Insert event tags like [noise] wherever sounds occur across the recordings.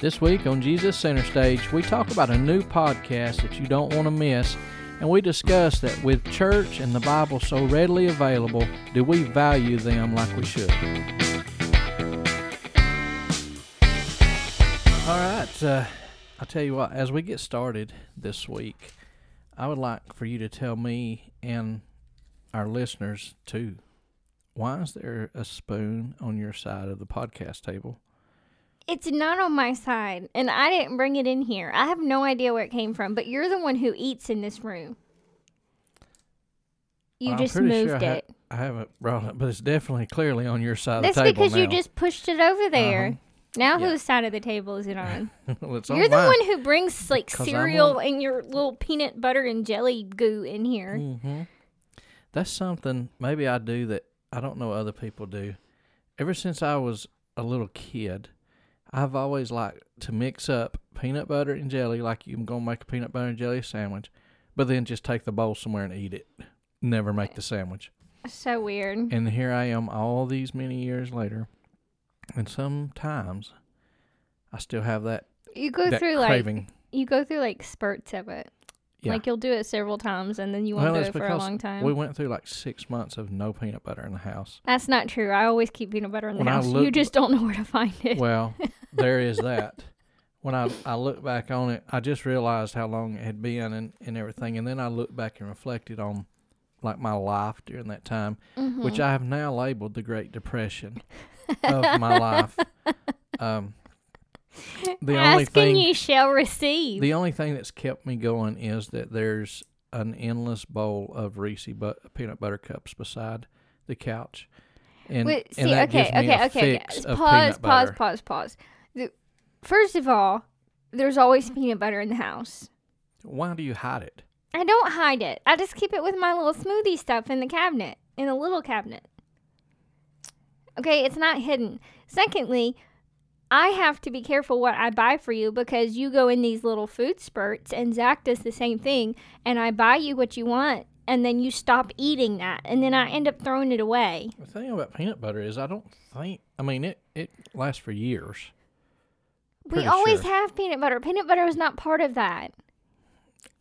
This week on Jesus Center Stage, we talk about a new podcast that you don't want to miss, and we discuss that with church and the Bible so readily available, do we value them like we should? All right, uh, I'll tell you what, as we get started this week, I would like for you to tell me and our listeners too why is there a spoon on your side of the podcast table? It's not on my side, and I didn't bring it in here. I have no idea where it came from, but you're the one who eats in this room. You I'm just pretty moved sure I, ha- it. I haven't brought it, but it's definitely clearly on your side That's of the table because you just pushed it over there. Uh-huh. Now Yeah. whose side of the table is it [laughs] on? well, it's You're the mine. one who brings like 'Cause I'm cereal and your little peanut butter and jelly goo in here. hmm That's something maybe I do that I don't know other people do. Ever since I was a little kid, I've always liked to mix up peanut butter and jelly, like you're gonna make a peanut butter and jelly sandwich, but then just take the bowl somewhere and eat it. Never make the sandwich. So weird. And here I am all these many years later, and sometimes I still have that, You go that through like you go through like spurts of it. Yeah. Like you'll do it several times and then you won't Well, do it for a long time. We went through like six months of no peanut butter in the house. That's not true. I always keep peanut butter in the When house. you just don't know where to find it. Well, [laughs] there is that. When I, I look back on it, I just realized how long it had been and, and everything. And then I looked back and reflected on like my life during that time, Mm-hmm. which I have now labeled the Great Depression of my life. [laughs] Um, the only thing you shall receive. the only thing that's kept me going is that there's an endless bowl of Reese but peanut butter cups beside the couch. And, Wait, see, and that okay, gives me okay, a okay, okay. fix of Pause, pause, butter. pause, pause. The, first of all, there's always mm-hmm. peanut butter in the house. Why do you hide it? I don't hide it. I just keep it with my little smoothie stuff in the cabinet, in the little cabinet. Okay, it's not hidden. Secondly, I have to be careful what I buy for you because you go in these little food spurts, and Zach does the same thing. And I buy you what you want, and then you stop eating that, and then I end up throwing it away. The thing about peanut butter is I don't think I mean it it lasts for years. We always sure. have peanut butter. Peanut butter is not part of that.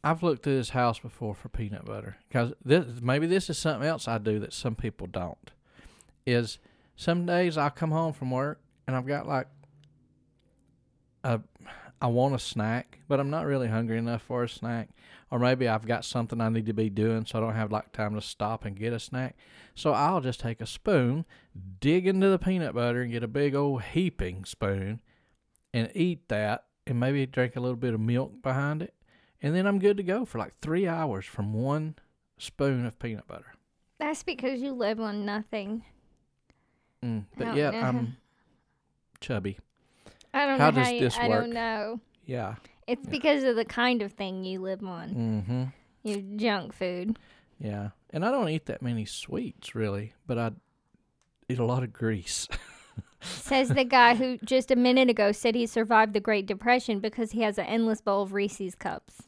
I've looked through this house before for peanut butter because this maybe this is something else I do that some people don't. Is some days I come home from work and I've got like a I want a snack, but I'm not really hungry enough for a snack. Or maybe I've got something I need to be doing, so I don't have like time to stop and get a snack. So I'll just take a spoon, dig into the peanut butter, and get a big old heaping spoon, and eat that, and maybe drink a little bit of milk behind it, and then I'm good to go for like three hours from one spoon of peanut butter. That's because you live on nothing. Mm, but yeah, yet no. I'm [laughs] chubby. I don't How know does you- this I work? don't know. Yeah. It's because of the kind of thing you live on. Mm-hmm. Your junk food. Yeah. And I don't eat that many sweets really, but I eat a lot of grease. [laughs] Says the guy who just a minute ago said he survived the Great Depression because he has an endless bowl of Reese's cups.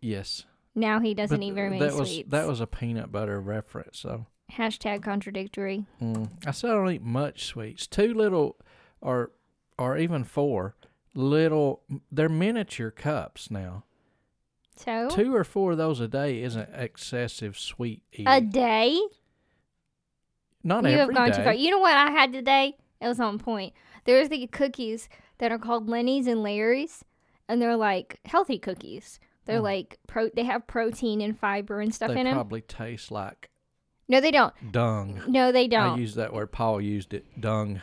yes. Now he doesn't But eat very many that was sweets. that was a peanut butter reference, so Hashtag contradictory. mm. I said I don't eat much sweets. Two little or or even four little they're miniature cups now. So Two or four of those a day isn't excessive sweet eating. a day? Not every day. you every have gone day. too far. You know what I had today? It was on point. There's the cookies that are called Lenny's and Larry's, and they're like healthy cookies. They're Mm. like pro. They have protein and fiber and stuff They in them. They probably taste like No, they don't. dung. No, they don't. I used that word. Paul used it. Dung.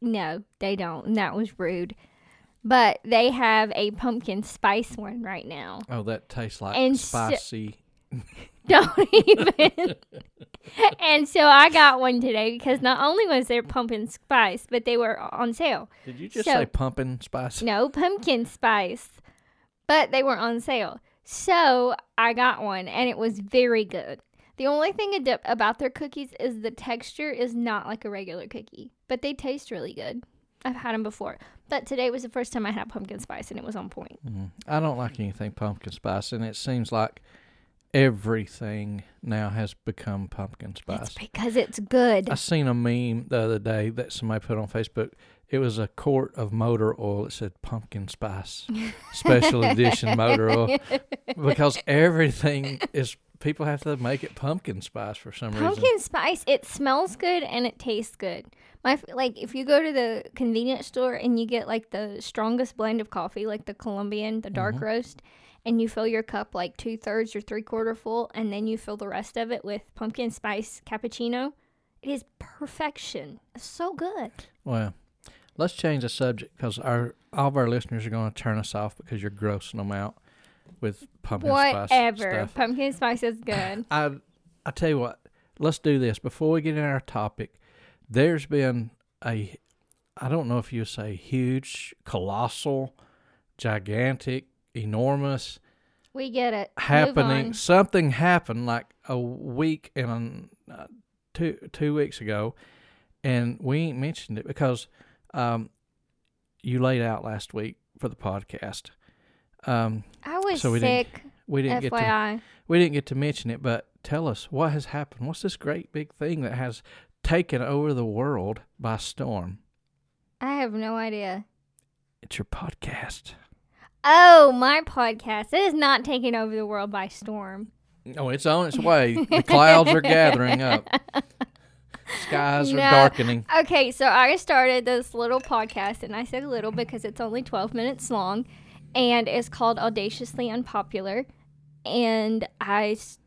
no, they don't. And that was rude. But they have a pumpkin spice one right now. Oh, that tastes like And so- spicy. [laughs] Don't even. and so I got one today because not only was there pumpkin spice, but they were on sale. Did you just So- say pumpkin spice? No, pumpkin spice. But they were on sale. So I got one and it was very good. The only thing about their cookies is the texture is not like a regular cookie, but they taste really good. I've had them before. But today was the first time I had pumpkin spice and it was on point. Mm. I don't like anything pumpkin spice, and it seems like everything now has become pumpkin spice. because it's good. I seen a meme the other day that somebody put on Facebook. it was a quart of motor oil. It said pumpkin spice special edition motor oil [laughs] because everything is people have to make it pumpkin spice for some reason. Pumpkin spice. It smells good and it tastes good. My like if you go to the convenience store and you get like the strongest blend of coffee, like the Colombian, the dark Mm-hmm. roast, and you fill your cup like two thirds or three quarter full, and then you fill the rest of it with pumpkin spice cappuccino. It is perfection. It's so good. Well, let's change the subject because our all of our listeners are going to turn us off because you're grossing them out with pumpkin spice Whatever. Pumpkin spice is good. [laughs] I I tell you what, let's do this before we get in our topic. There's been a, I don't know if you say huge, colossal, gigantic, enormous We get it. Happening. Something happened like a week and uh, two two weeks ago, and we ain't mentioned it because um, you laid out last week for the podcast. Um, I was So we didn't sick. we didn't get to FYI. we didn't get to mention it, but tell us what has happened. What's this great big thing that has taken over the world by storm? I have no idea. It's your podcast. Oh, my podcast. It is not taking over the world by storm. Oh, it's on its way. The clouds are gathering up. Skies are No. darkening. Okay, so I started this little podcast, and I said little because it's only 12 minutes long, and it's called Audaciously Unpopular. And I s-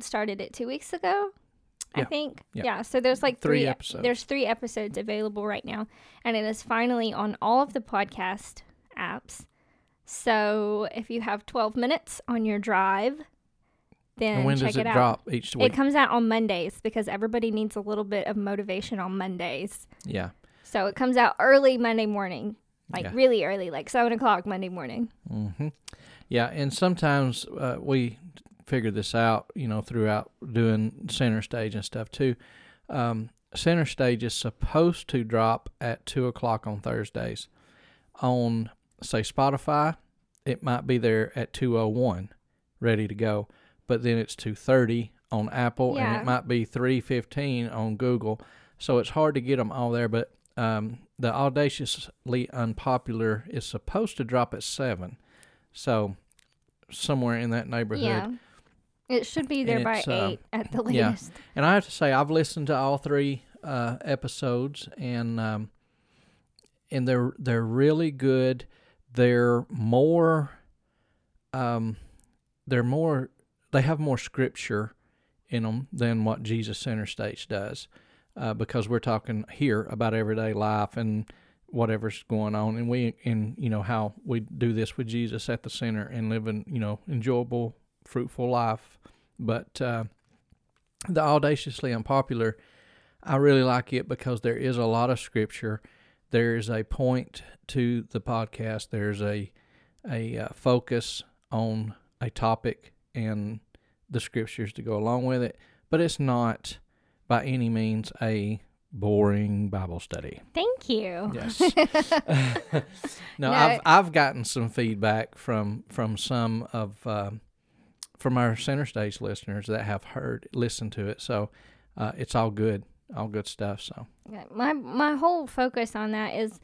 started it two weeks ago, I Yeah, think. yeah. Yeah, so there's like Three three, ep- episodes. There's three episodes available right now, and it is finally on all of the podcast apps. So if you have 12 minutes on your drive, then And when check does it, it out. drop each It comes out on Mondays because everybody needs a little bit of motivation on Mondays. yeah. So it comes out early Monday morning, like Yeah. really early, like seven o'clock Monday morning. hmm Yeah, and sometimes uh, we figure this out, you know, throughout doing center stage and stuff too. Um, center stage is supposed to drop at two o'clock on Thursdays. On say Spotify, it might be there at two o one, ready to go, but then it's two thirty on Apple, and it might be three fifteen on Google. So it's hard to get them all there, but um, the audaciously unpopular is supposed to drop at seven, so somewhere in that neighborhood. Yeah. It should be there And by um, eight at the yeah. And I have to say, I've listened to all three uh, episodes, and um, and they're they're really good. They're more, um, they're more. They have more scripture in them than what Jesus Center Stage does, uh, because we're talking here about everyday life and whatever's going on, and we and you know how we do this with Jesus at the center and living you know enjoyable, fruitful life. But uh, the audaciously unpopular, I really like it because there is a lot of scripture. There is a point to the podcast. There's a a uh, focus on a topic and the scriptures to go along with it. But it's not by any means a boring Bible study. Thank you. Yes. [laughs] [laughs] no, No. I've I've gotten some feedback from from some of um, from our center stage listeners that have heard listened to it. So uh, it's all good, all good stuff. So My my whole focus on that is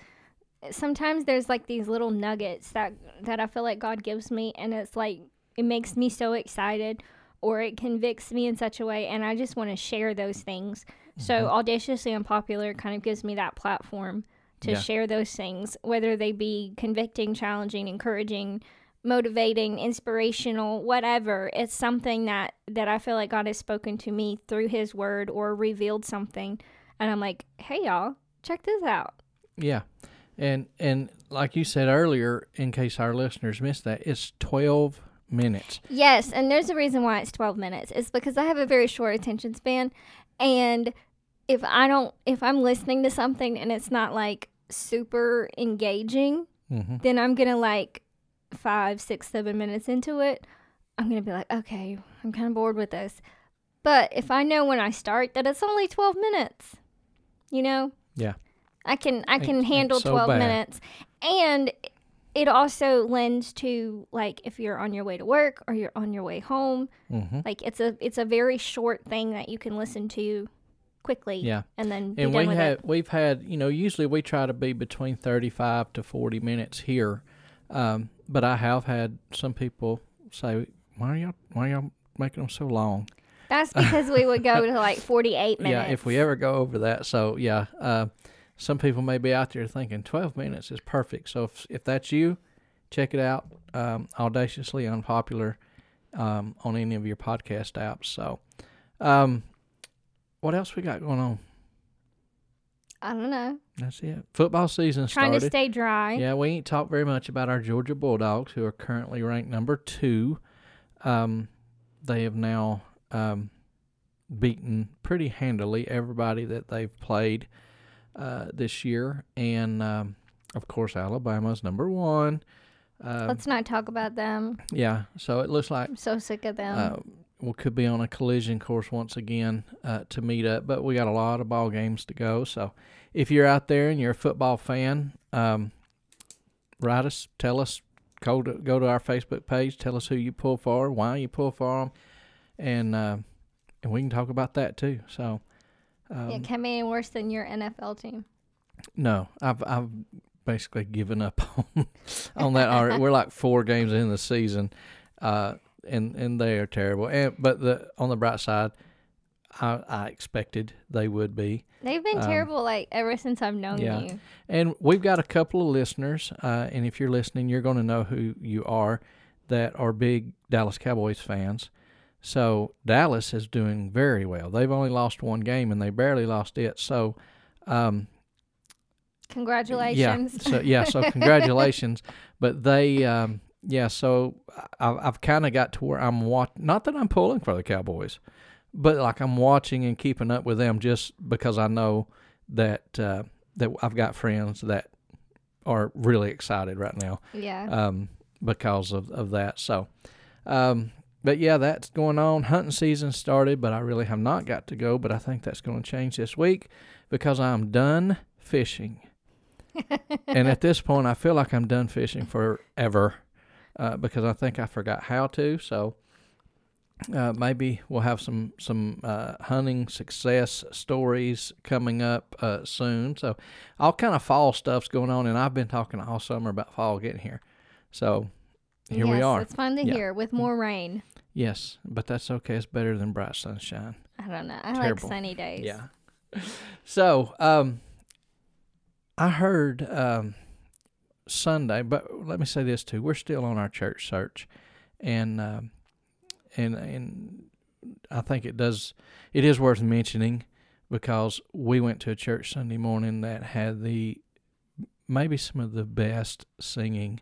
sometimes there's like these little nuggets that that I feel like God gives me and it's like it makes me so excited or it convicts me in such a way and I just want to share those things. So Mm-hmm. audaciously unpopular kind of gives me that platform to Yeah. share those things whether they be convicting, challenging, encouraging, motivating, inspirational, whatever. It's something that that I feel like God has spoken to me through his word or revealed something and I'm like, "Hey y'all, check this out." yeah, and and like you said earlier, in case our listeners missed that, it's twelve minutes. Yes, and there's a reason why it's 12 minutes. It's because I have a very short attention span and if I don't if I'm listening to something and it's not like super engaging, hmm then I'm going to like five, six, seven minutes into it, I'm going to be like, "Okay, I'm kind of bored with this." But if I know when I start that it's only 12 minutes, you know? Yeah. I can I can ain't handle so 12 bad. minutes. And it also lends to like if you're on your way to work or you're on your way home, hmm like it's a it's a very short thing that you can listen to quickly. Yeah. And then and we had it. we've had you know usually we try to be between 35 to 40 minutes here um, but i have had some people say why are y'all why are y'all making them so long? That's [laughs] because we would go to like 48 minutes. yeah if we ever go over that so yeah uh, some people may be out there thinking 12 minutes is perfect. So if, if that's you check it out um, audaciously unpopular um, on any of your podcast apps so um, what else we got going on I don't know. that's it football season Trying started to stay dry. Yeah, we ain't talked very much about our Georgia Bulldogs, who are currently ranked number two. Um, they have now um, beaten pretty handily everybody that they've played uh, this year, and um, of course Alabama's number one. Um, Let's not talk about them. yeah, so it looks like I'm so sick of them. uh, we could be on a collision course once again uh, to meet up, but we got a lot of ball games to go. So if you're out there and you're a football fan, um, write us, tell us, go to go to our Facebook page, tell us who you pull for, why you pull for them, and uh, and we can talk about that too. So um, it can't be any worse than your NFL team. no, I've I've basically given up [laughs] on on that already. We're like four games in the season, uh, and and they are terrible. And but the on the bright side, I I expected they would be. They've been Um, terrible like ever since I've known yeah. you. And we've got a couple of listeners, uh, and if you're listening, you're going to know who you are that are big Dallas Cowboys fans. So Dallas is doing very well. They've only lost one game, and they barely lost it. So. Um, Congratulations. Yeah. So yeah. So [laughs] congratulations. but they, um, yeah. So I, I've kind of got to where I'm watching. Not that I'm pulling for the Cowboys, but like I'm watching and keeping up with them just because I know that uh, that I've got friends that are really excited right now yeah. um, because of, of that. So, um, but yeah, that's going on. Hunting season started, but I really have not got to go. But I think that's going to change this week because I'm done fishing. [laughs] and at this point, I feel like I'm done fishing forever uh, because I think I forgot how to. So uh, maybe we'll have some some uh, hunting success stories coming up uh, soon. So all kind of fall stuff's going on, and I've been talking all summer about fall getting here. So here we are. It's fun to Yeah. hear with more rain. Yes, but that's okay. It's better than bright sunshine. I don't know. I Terrible. like sunny days. Yeah. [laughs] So, um, I heard um, Sunday, but let me say this too: we're still on our church search, and um, and and I think it does it is worth mentioning because we went to a church Sunday morning that had the maybe some of the best singing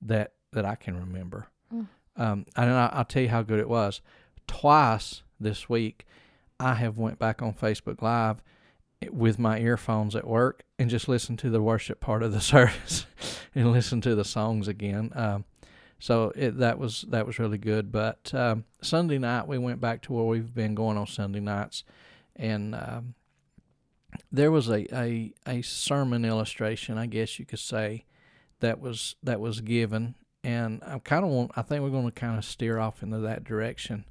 that that I can remember. Mm. Um, and I, I'll tell you how good it was. Twice this week, I have went back on Facebook Live with my earphones at work and just listen to the worship part of the [laughs] service and listen to the songs again. Um, so it, that was that was really good. But um, Sunday night we went back to where we've been going on Sunday nights, and um, there was a, a a sermon illustration, I guess you could say, that was that was given, and I kind of want I think we're going to kind of steer off into that direction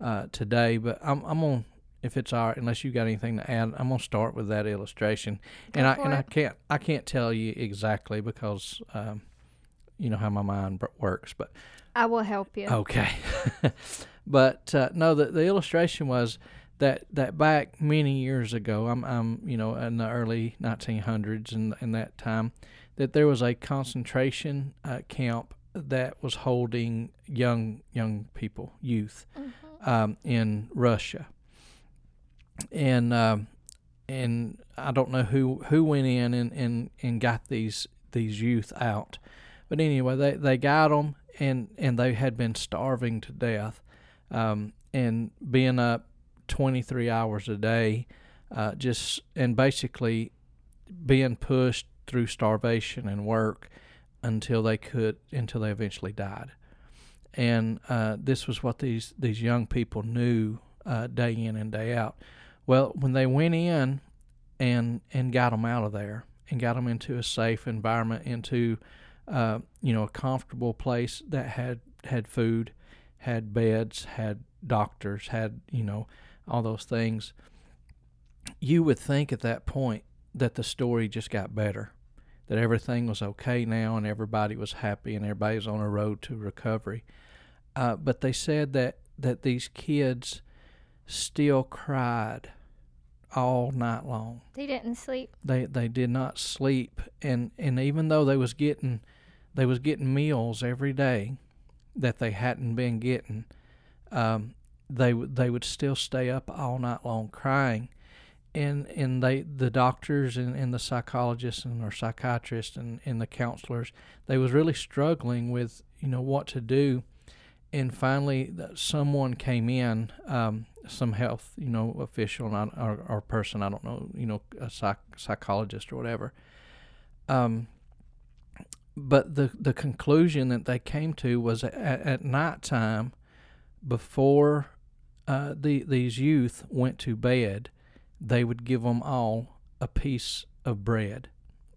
uh, today. But I'm I'm gonna if it's all right, unless you've got anything to add, I'm gonna start with that illustration, and I and I can't I can't tell you exactly because um, you know how my mind works, but I will help you. Okay. [laughs] but uh, no, the, the illustration was that, that back many years ago, I'm, I'm you know, in the early 1900s and in that time, that there was a concentration uh, camp that was holding young young people, youth, Mhm. um, in Russia. And um, and I don't know who, who went in and, and, and got these these youth out, but anyway, they, they got them and and they had been starving to death, um, and being up 23 hours a day, uh, just and basically being pushed through starvation and work until they could until they eventually died. And uh, this was what these these young people knew uh, day in and day out. Well, when they went in and and got them out of there and got them into a safe environment, into uh, you know a comfortable place that had had food, had beds, had doctors, had you know all those things. you would think at that point that the story just got better, that everything was okay now and everybody was happy and everybody was on a road to recovery. Uh, but they said that, that these kids still cried all night long. They didn't sleep. They they did not sleep, and and even though they was getting they was getting meals every day that they hadn't been getting, um, they they would still stay up all night long crying, and and they the doctors and, and the psychologists and or psychiatrists and, and the counselors they was really struggling with you know what to do and finally someone came in um, some health you know official not, or, or person i don't know you know a psych, psychologist or whatever. Um, but the the conclusion that they came to was at, at night time before uh, the these youth went to bed they would give them all a piece of bread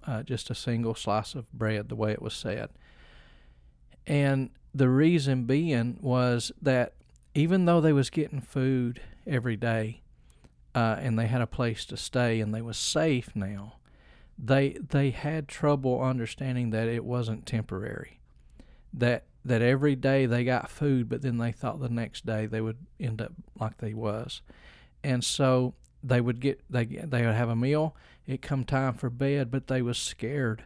uh, just a single slice of bread the way it was said. And the reason being was that even though they was getting food every day uh, and they had a place to stay and they was safe now they they had trouble understanding that it wasn't temporary. That that every day they got food but then they thought the next day they would end up like they was. And so they would get they they would have a meal it come time for bed but they was scared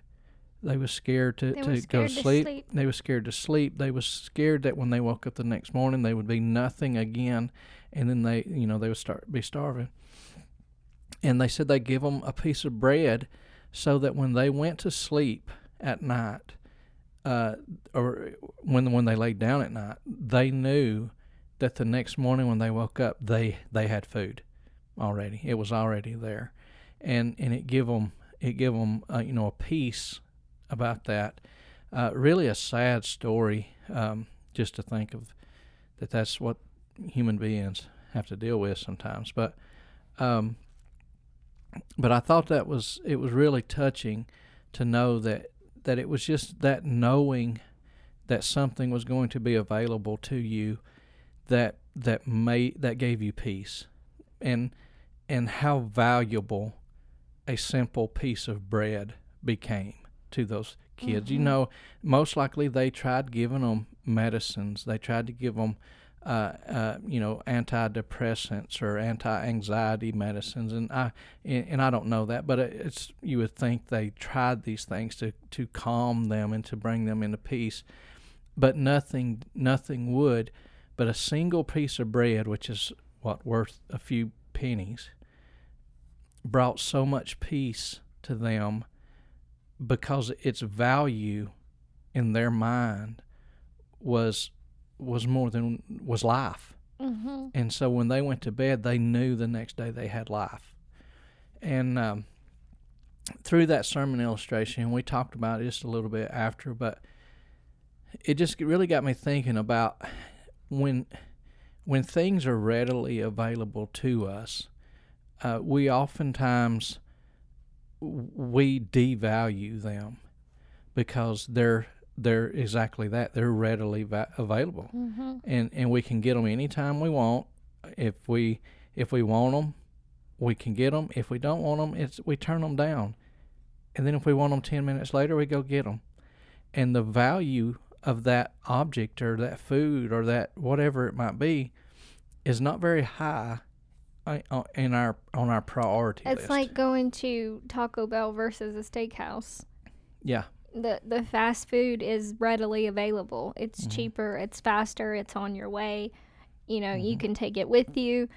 they was scared to, They to were go to sleep. sleep. They was scared to sleep. They was scared that when they woke up the next morning they would be nothing again, and then they you know they would start be starving. And they said they give them a piece of bread, so that when they went to sleep at night, uh, or when when they laid down at night, they knew that the next morning when they woke up they they had food already. It was already there, and and it give them it give them uh, you know a peace about that. Uh, really a sad story, um, just to think of that. That's what human beings have to deal with sometimes. But, um, but I thought that was it was really touching to know that that it was just that knowing that something was going to be available to you that that made that gave you peace, and and how valuable a simple piece of bread became to those kids. You Mhm. know, most likely they tried giving them medicines. They tried to give them, uh, uh, you know, antidepressants or anti-anxiety medicines, and I and, and I don't know that, but it's you would think they tried these things to to calm them and to bring them into peace, but nothing nothing would. But a single piece of bread, which is what worth a few pennies, brought so much peace to them because its value in their mind was was more than was life. Mm-hmm. And so when they went to bed, they knew the next day they had life. And um, through that sermon illustration, we talked about it just a little bit after, but it just really got me thinking about when when things are readily available to us, uh, we oftentimes we devalue them because they're they're exactly that. They're readily va- available. Mm-hmm. and and we can get them anytime we want. If we if we want them we can get them if we don't want them it's we turn them down. And then if we want them 10 minutes later we go get them and the value of that object or that food or that whatever it might be is not very high uh, uh, in our on our priority It's list. like going to Taco Bell versus a steakhouse. yeah The the fast food is readily available. It's Mhm. cheaper, it's faster, it's on your way. You know, you Mhm. can take it with you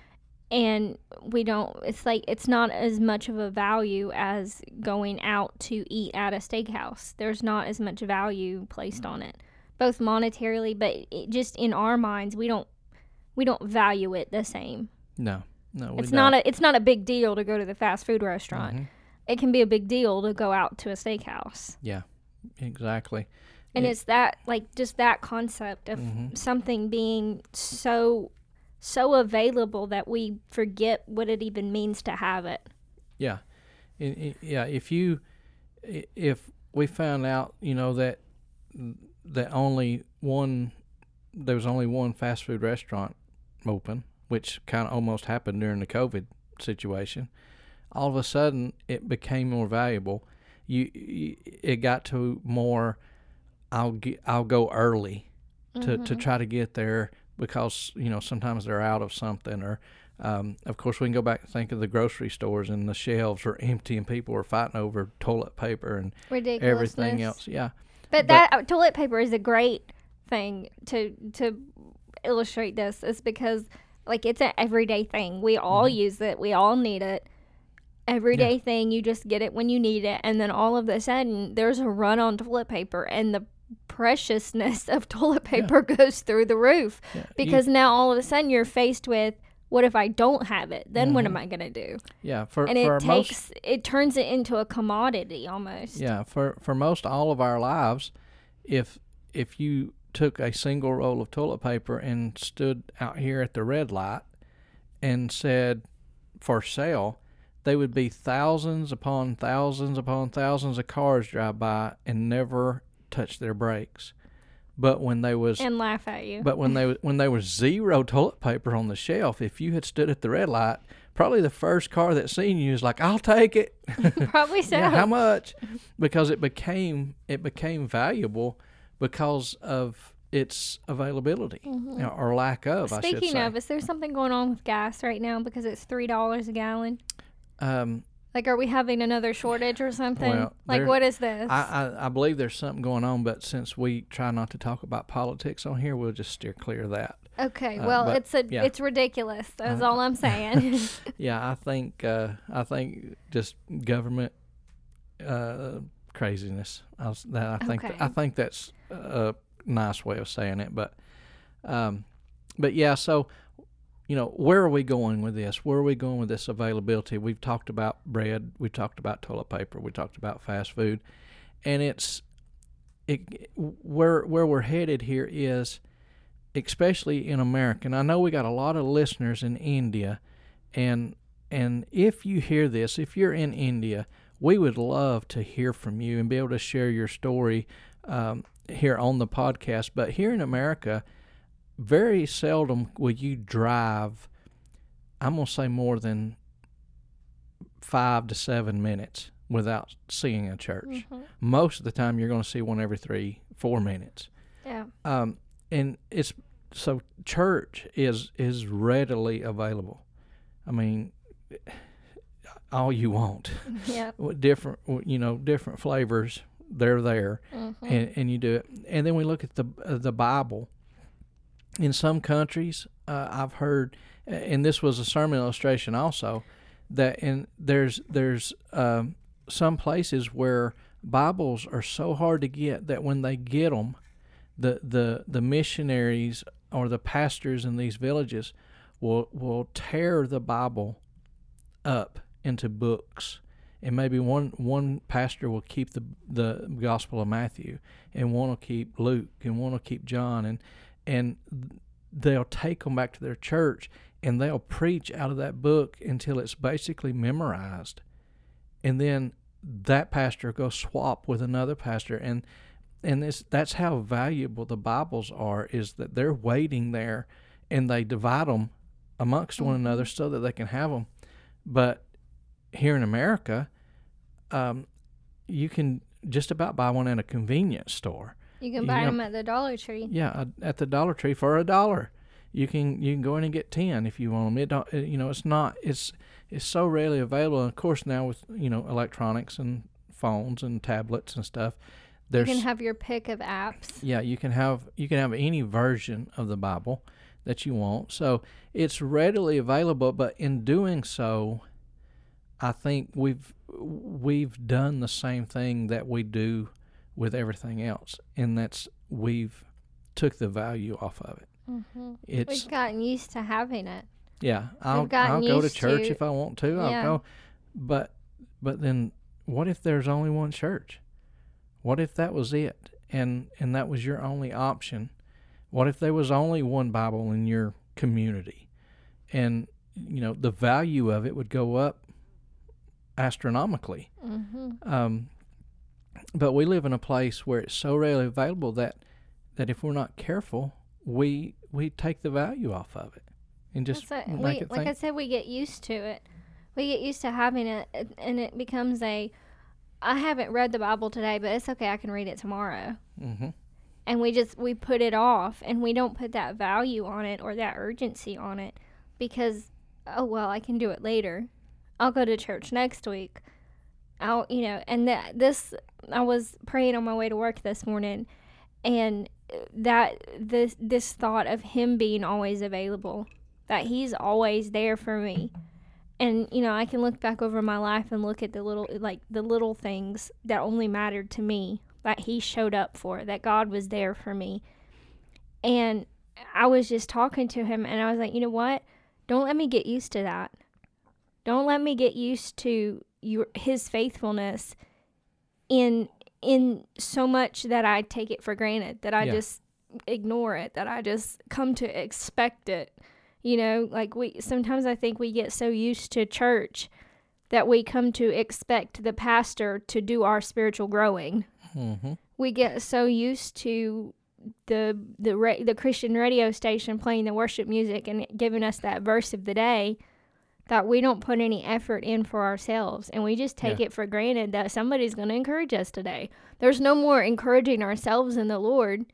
and we don't it's like it's not as much of a value as going out to eat at a steakhouse. There's not as much value placed on it. Both monetarily, but just in our minds, we don't we don't value it the same. no no It's not a it's not a big deal to go to the fast food restaurant. Mhm. It can be a big deal to go out to a steakhouse. Yeah, exactly And It- it's that like just that concept of Mhm. something being so so available that we forget what it even means to have it. Yeah, yeah. If you, if we found out, you know that that only one, there was only one fast food restaurant open, which kind of almost happened during the COVID situation. all of a sudden it became more valuable. You, you it got to more. I'll get, I'll go early to to Mhm. try to get there because you know sometimes they're out of something or. Um, of course, we can go back and think of the grocery stores and the shelves are empty and people are fighting over toilet paper and everything else. Yeah, But, But- that uh, toilet paper is a great thing to to illustrate this. Is because like it's an everyday thing. We all Mhm. use it. We all need it. Everyday thing. You just get it when you need it, and then all of a sudden there's a run on toilet paper, and the preciousness [laughs] of toilet Yeah. paper goes through the roof yeah. You- because now all of a sudden you're faced with what if I don't have it? Then what am. I gonna do? yeah, for And for it most takes it turns it into a commodity almost. Yeah, for for most all of our lives, if if you took a single roll of toilet paper and stood out here at the red light and said for sale, they would be thousands upon thousands upon thousands of cars drive by and never touch their brakes. But when they was And laugh at you. but when they [laughs] when there was zero toilet paper on the shelf, if you had stood at the red light, probably the first car that seen you is like, "I'll take it." [laughs] Probably so. [laughs] Yeah, how much? Because it became it became valuable because of its availability know, or lack of. I should Mm-hmm. Speaking of, is there something going on with gas right now because it's three dollars a gallon? um, Like, are we having another shortage or something? Well, like, what is this? I, I I believe there's something going on, but since we try not to talk about politics on here, we'll just steer clear of that. okay, uh, well, it's a yeah. it's ridiculous. That's Uh, all I'm saying. [laughs] [laughs] Yeah, I think uh, I think just government uh, craziness. I was, that I think Okay. I think that's a nice way of saying it, but um, but yeah. So you know, where are we going with this? Where are we going with this availability? We've talked about bread. We've talked about toilet paper. We talked about fast food, and it's it where where we're headed here is especially in America. And I know we got a lot of listeners in India, and and if you hear this, if you're in India, we would love to hear from you and be able to share your story um, here on the podcast. But here in America, very seldom will you drive. I'm gonna say more than five to seven minutes without seeing a church. Mhm. Most of the time, you're going to see one every three, four minutes Yeah. um, and it's so church is is readily available. I mean, all you want, [laughs] Yeah. Different you know different flavors. They're there, Mhm. and, and you do it. And then we look at the uh, the Bible. In some countries, uh, I've heard, and this was a sermon illustration also, that in there's there's um, some places where Bibles are so hard to get that when they get them, the the the missionaries or the pastors in these villages will will tear the Bible up into books. And maybe one one pastor will keep the the Gospel of Matthew, and one will keep Luke, and one will keep John, and and they'll take them back to their church, and they'll preach out of that book until it's basically memorized, and then that pastor will go swap with another pastor, and and this that's how valuable the Bibles are. Is that they're waiting there, and they divide them amongst one another mm-hmm. so that they can have them. But here in America, um, you can just about buy one at a convenience store. You can you buy know- them at the Dollar Tree. Yeah, at the Dollar Tree for a dollar, you can you can go in and get ten if you want them. It don't, you know, it's not it's it's so readily available. And of course, now with you know electronics and phones and tablets and stuff, You there's can have your pick of apps. yeah, you can have you can have any version of the Bible that you want. So it's readily available, but in doing so, I think we've we've done the same thing that we do with everything else, and that's we've took the value off of it. hmm It's We've gotten used to having it. yeah, I'll I'll go to church to- if I want to. I'll Yeah. go, but but then what if there's only one church? What if that was it, and and that was your only option? What if there was only one Bible in your community, and you know the value of it would go up astronomically. hmm Um, but we live in a place where it's so readily available that that if we're not careful, we we take the value off of it and just We, like think. I said, we get used to it. we get used to having it, it- and it becomes a. I haven't read the Bible today, but it's okay. I can read it tomorrow. Mm-hmm. and we just we put it off and we don't put that value on it or that urgency on it because oh well i can do it later i'll go to church next week i'll you know and that this i was praying on my way to work this morning and that this this thought of him being always available that he's always there for me and you know i can look back over my life and look at the little like the little things that only mattered to me that he showed up for, that God was there for me. And I was just talking to him and I was like, you know what? Don't let me get used to that. Don't let me get used to your his faithfulness in in so much that I take it for granted, that I Yeah. just ignore it, that I just come to expect it. You know, like we sometimes I think we get so used to church that we come to expect the pastor to do our spiritual growing Mm-hmm. we get so used to the the the Christian radio station playing the worship music and giving us that verse of the day that we don't put any effort in for ourselves and we just take Yeah. it for granted that somebody's going to encourage us today. There's no more encouraging ourselves in the Lord.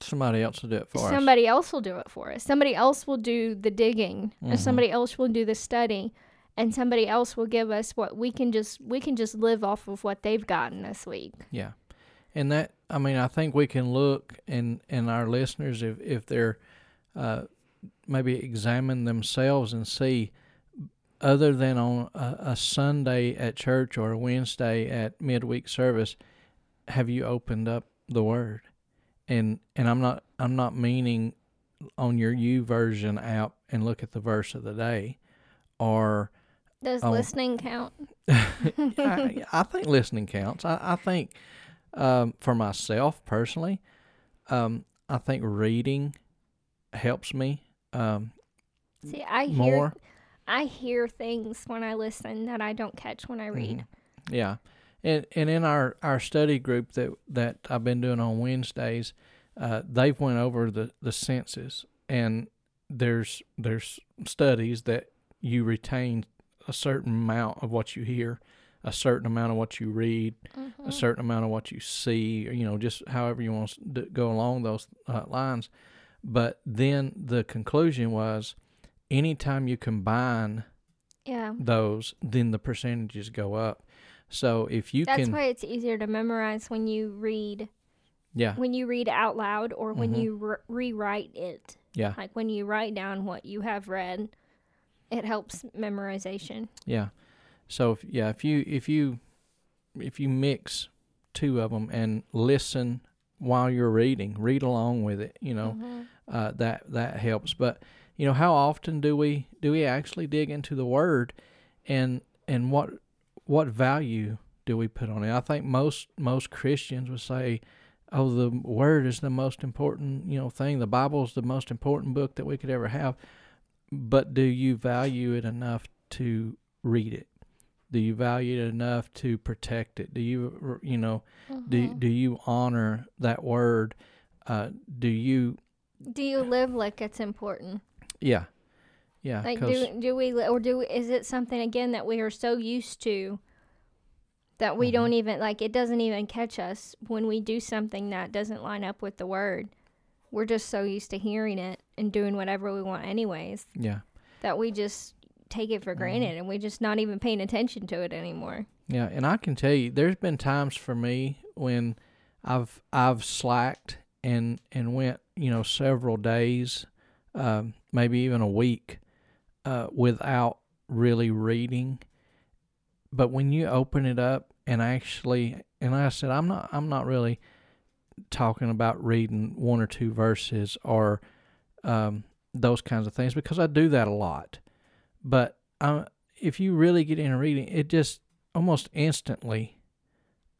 Somebody else will do it for us. Somebody else will do it for us. Somebody else will do the digging and Mhm. somebody else will do the study and somebody else will give us what we can just we can just live off of what they've gotten this week. Yeah, and that I mean I think we can look and and our listeners if if they're uh, maybe examine themselves and see other than on a, a Sunday at church or a Wednesday at midweek service, have you opened up the Word? And and I'm not I'm not meaning on your YouVersion app and look at the verse of the day, or Does Oh. listening count? [laughs] [laughs] I, I think listening counts. I, I think um, for myself personally, um, I think reading helps me um, See, I hear more. I hear things when I listen that I don't catch when I read. Mhm. Yeah, and and in our, our study group that that I've been doing on Wednesdays, uh, they've went over the, the senses, and there's there's studies that you retain a certain amount of what you hear, a certain amount of what you read, Mhm. a certain amount of what you see, or, you know, just however you want to go along those uh, lines. But then the conclusion was, anytime you combine Yeah. those, then the percentages go up. So if you That's can, why it's easier to memorize when you read yeah, when you read out loud or when Mhm. you re- rewrite it. yeah, Like when you write down what you have read, it helps memorization. yeah. So if, yeah, if you if you if you mix two of them and listen while you're reading, read along with it, you know, Mhm. uh, that that helps. But you know, how often do we do we actually dig into the Word, and and what what value do we put on it? I think most most Christians would say, "Oh, the Word is the most important you know thing. The Bible is the most important book that we could ever have." But do you value it enough to read it? Do you value it enough to protect it? Do you you know do Mhm. do you honor that Word? Uh, do you Do you live like it's important? Yeah, yeah. Like do do we or do is it something again that we are so used to that we Mhm. don't even like it doesn't even catch us when we do something that doesn't line up with the word. We're just so used to hearing it and doing whatever we want anyways yeah, that we just take it for Mhm. granted and we're just not even paying attention to it anymore. yeah. And I can tell you, there's been times for me when I've I've slacked and and went you know several days, um, maybe even a week, uh, without really reading. But when you open it up and actually, and like I said, I'm not I'm not really talking about reading one or two verses or um, those kinds of things because I do that a lot. But uh, if you really get into reading, it just almost instantly,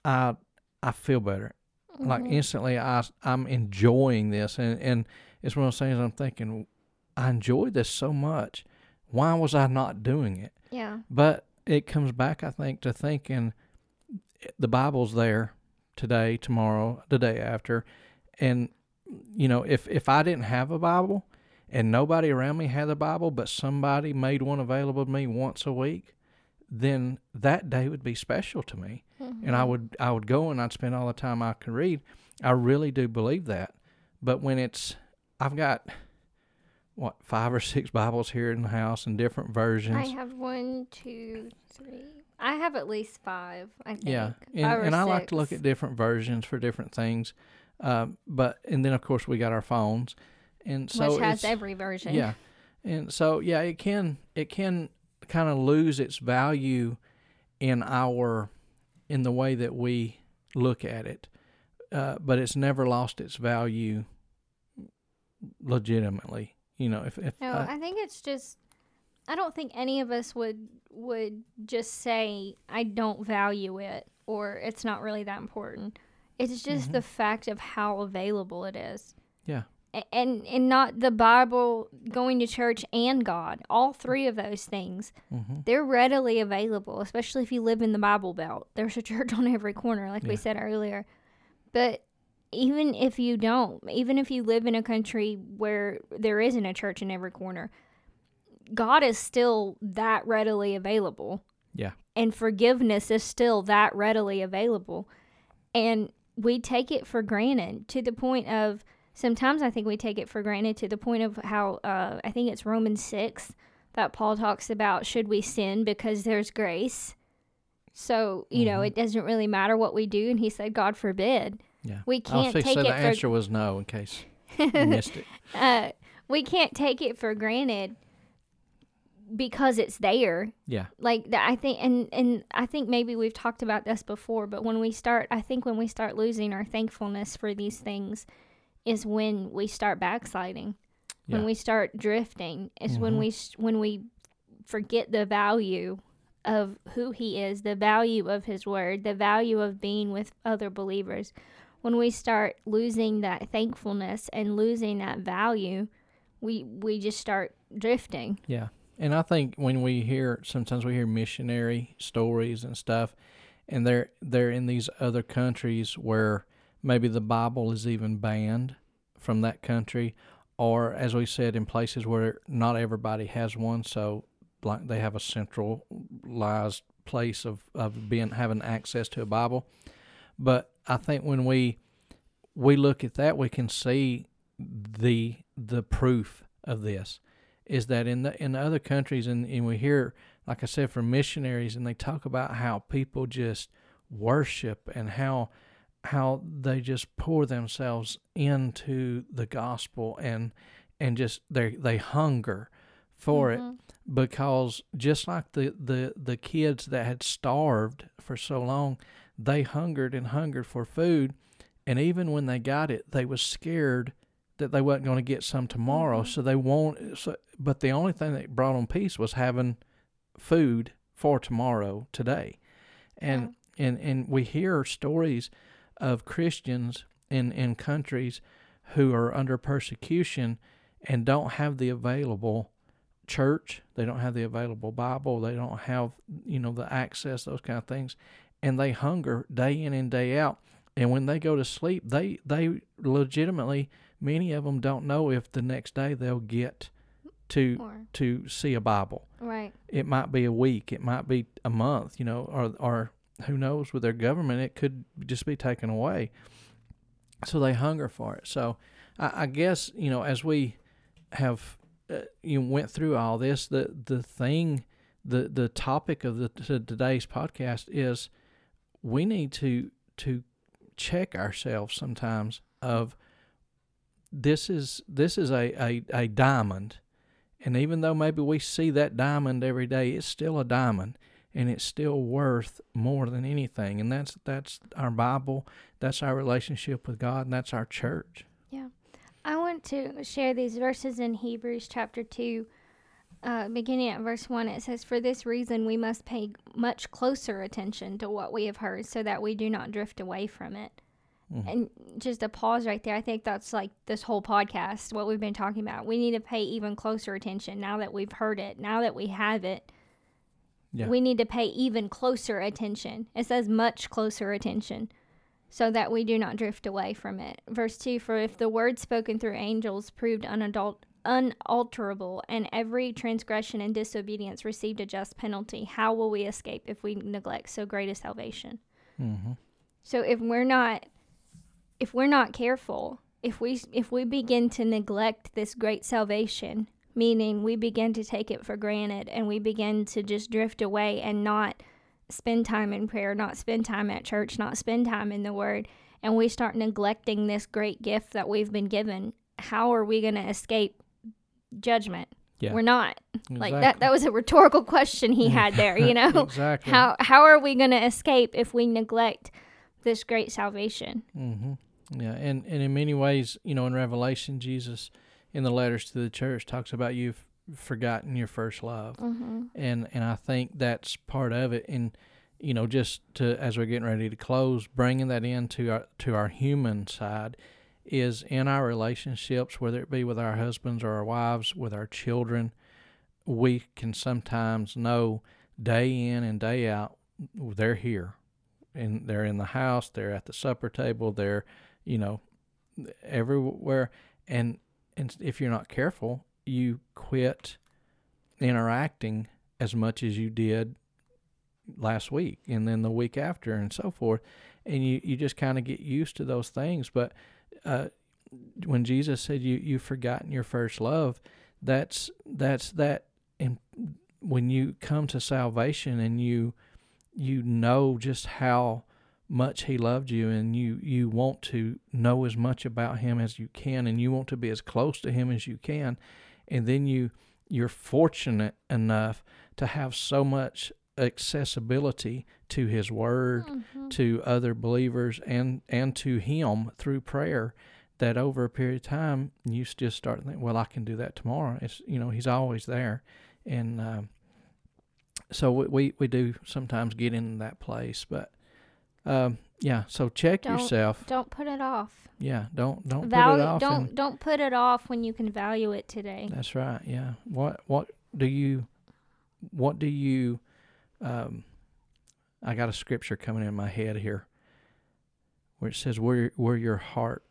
I I feel better. Like Mhm. instantly, I I'm enjoying this, and and it's one of those things I'm thinking, I enjoy this so much. Why was I not doing it? yeah. But it comes back, I think, to thinking the Bible's there today, tomorrow, the day after, and you know, if if I didn't have a Bible and nobody around me had a Bible, but somebody made one available to me once a week, then that day would be special to me, Mm-hmm. and I would I would go and I'd spend all the time I could read. I really do believe that. But when it's I've got what five or six Bibles here in the house in different versions. I have one, two, three. I have at least five. I think. Yeah, and, and I like to look at different versions for different things. Um, but and then of course we got our phones, and so which has it's, every version. yeah, and so yeah, it can it can kind of lose its value in our in the way that we look at it, uh, but it's never lost its value legitimately. You know, if if No, uh, I think it's just. I don't think any of us would would just say I don't value it or it's not really that important. It's just the fact of how available it is. yeah, And and not the Bible, going to church and God. All three of those things. hmm They're readily available, especially if you live in the Bible Belt. There's a church [laughs] on every corner, like Yeah. we said earlier. But even if you don't, even if you live in a country where there isn't a church in every corner, God is still that readily available. Yeah. And forgiveness is still that readily available. And we take it for granted to the point of sometimes I think we take it for granted to the point of how uh, I think it's Romans 6 that Paul talks about should we sin because there's grace. So, you know, Mhm. it doesn't really matter what we do. And he said, God forbid. Yeah. We can't fixing take to it say the for answer was no in case you [laughs] missed it. uh, we can't take it for granted because it's there. Yeah, Like I think, and and I think maybe we've talked about this before, but when we start, I think when we start losing our thankfulness for these things, is when we start backsliding. When we start drifting, is when Mhm. we when we forget the value of who He is, the value of His Word, the value of being with other believers. When we start losing that thankfulness and losing that value, we we just start drifting. Yeah. And I think when we hear sometimes we hear missionary stories and stuff and they're they're in these other countries where maybe the Bible is even banned from that country or as we said in places where not everybody has one so like they have a centralized place of, of being having access to a Bible. But I think when we we look at that we can see the the proof of this is that in the in the other countries and, and we hear like I said from missionaries and they talk about how people just worship and how how they just pour themselves into the gospel and and just they they hunger for it Mhm. because just like the, the, the kids that had starved for so long, they hungered and hungered for food, and even when they got it, they was scared that they wasn't going to get some tomorrow. Mhm. So they won't. So, but the only thing that brought them peace was having food for tomorrow, today, and and and we hear stories of Christians in in countries who are under persecution and don't have the available church they don't have the available bible they don't have you know the access those kind of things and they hunger day in and day out. And when they go to sleep they they legitimately many of them don't know if the next day they'll get to Or to see a bible. Right. it might be a week it might be a month you know or or who knows with their government it could just be taken away. So they hunger for it. So i, I guess you know as we have uh, you went through all this the the thing the the topic of the to today's podcast is we need to to check ourselves sometimes of this is this is a, a, a diamond and even though maybe we see that diamond every day, it's still a diamond and it's still worth more than anything. And that's that's our Bible, that's our relationship with God, and that's our church. Yeah. I want to share these verses in Hebrews chapter 2, uh, beginning at verse 1. It says, For this reason we must pay much closer attention to what we have heard so that we do not drift away from it. Mhm. And just a pause right there. I think that's like this whole podcast, what we've been talking about. We need to pay even closer attention now that we've heard it, now that we have it. Yeah. We need to pay even closer attention. It says much closer attention so that we do not drift away from it. Verse 2 For if the word spoken through angels proved unadul- unalterable, and every transgression and disobedience received a just penalty. How will we escape if we neglect so great a salvation? Mm-hmm. So if we're not if we're not careful, if we if we begin to neglect this great salvation, meaning we begin to take it for granted and we begin to just drift away and not spend time in prayer, not spend time at church, not spend time in the word, and we start neglecting this great gift that we've been given, how are we going to escape judgment? Yeah. We're not. Like that that was a rhetorical question he had [laughs] there, you know. exactly. How how are we going to escape if we neglect this great salvation? Mm-hmm. Yeah, and and in many ways, you know, in Revelation, Jesus, in the letters to the church, talks about you've forgotten your first love, Mm-hmm. and and I think that's part of it. And you know, just to as we're getting ready to close, bringing that into our to our human side is in our relationships, whether it be with our husbands or our wives, with our children, we can sometimes know day in and day out they're here. And they're in the house they're at the supper table they're you know everywhere. And and if you're not careful you quit interacting as much as you did last week and then the week after and so forth. And you you just kind of get used to those things. But uh when Jesus said you you've forgotten your first love that's that's that and when you come to salvation and you you know just how much he loved you and you you want to know as much about him as you can and you want to be as close to him as you can and then you you're fortunate enough to have so much accessibility to his word Mm-hmm. to other believers and and to him through prayer that over a period of time you just start thinking well i can do that tomorrow it's you know he's always there and um, so we, we we do sometimes get in that place but um yeah so check Don't yourself Don't put it off. yeah don't don't put Value it off don't and- don't put it off when you can value it today. that's right yeah what what do you what do you um i got a scripture coming in my head here where it says where where your heart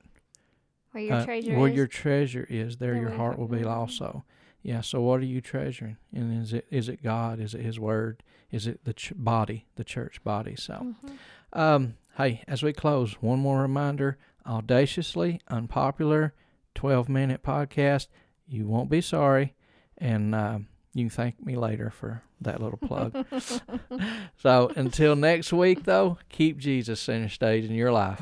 Where your uh, treasure where is. your treasure is, there there your heart will be also. Yeah. So what are you treasuring? And is it is it God? Is it His Word? Is it the ch- body, the church body? So, Mhm. um, hey, as we close, one more reminder: audaciously unpopular, twelve minute podcast. You won't be sorry, and um, you can thank me later for that little plug. [laughs] so until next week, though, keep Jesus center stage in your life.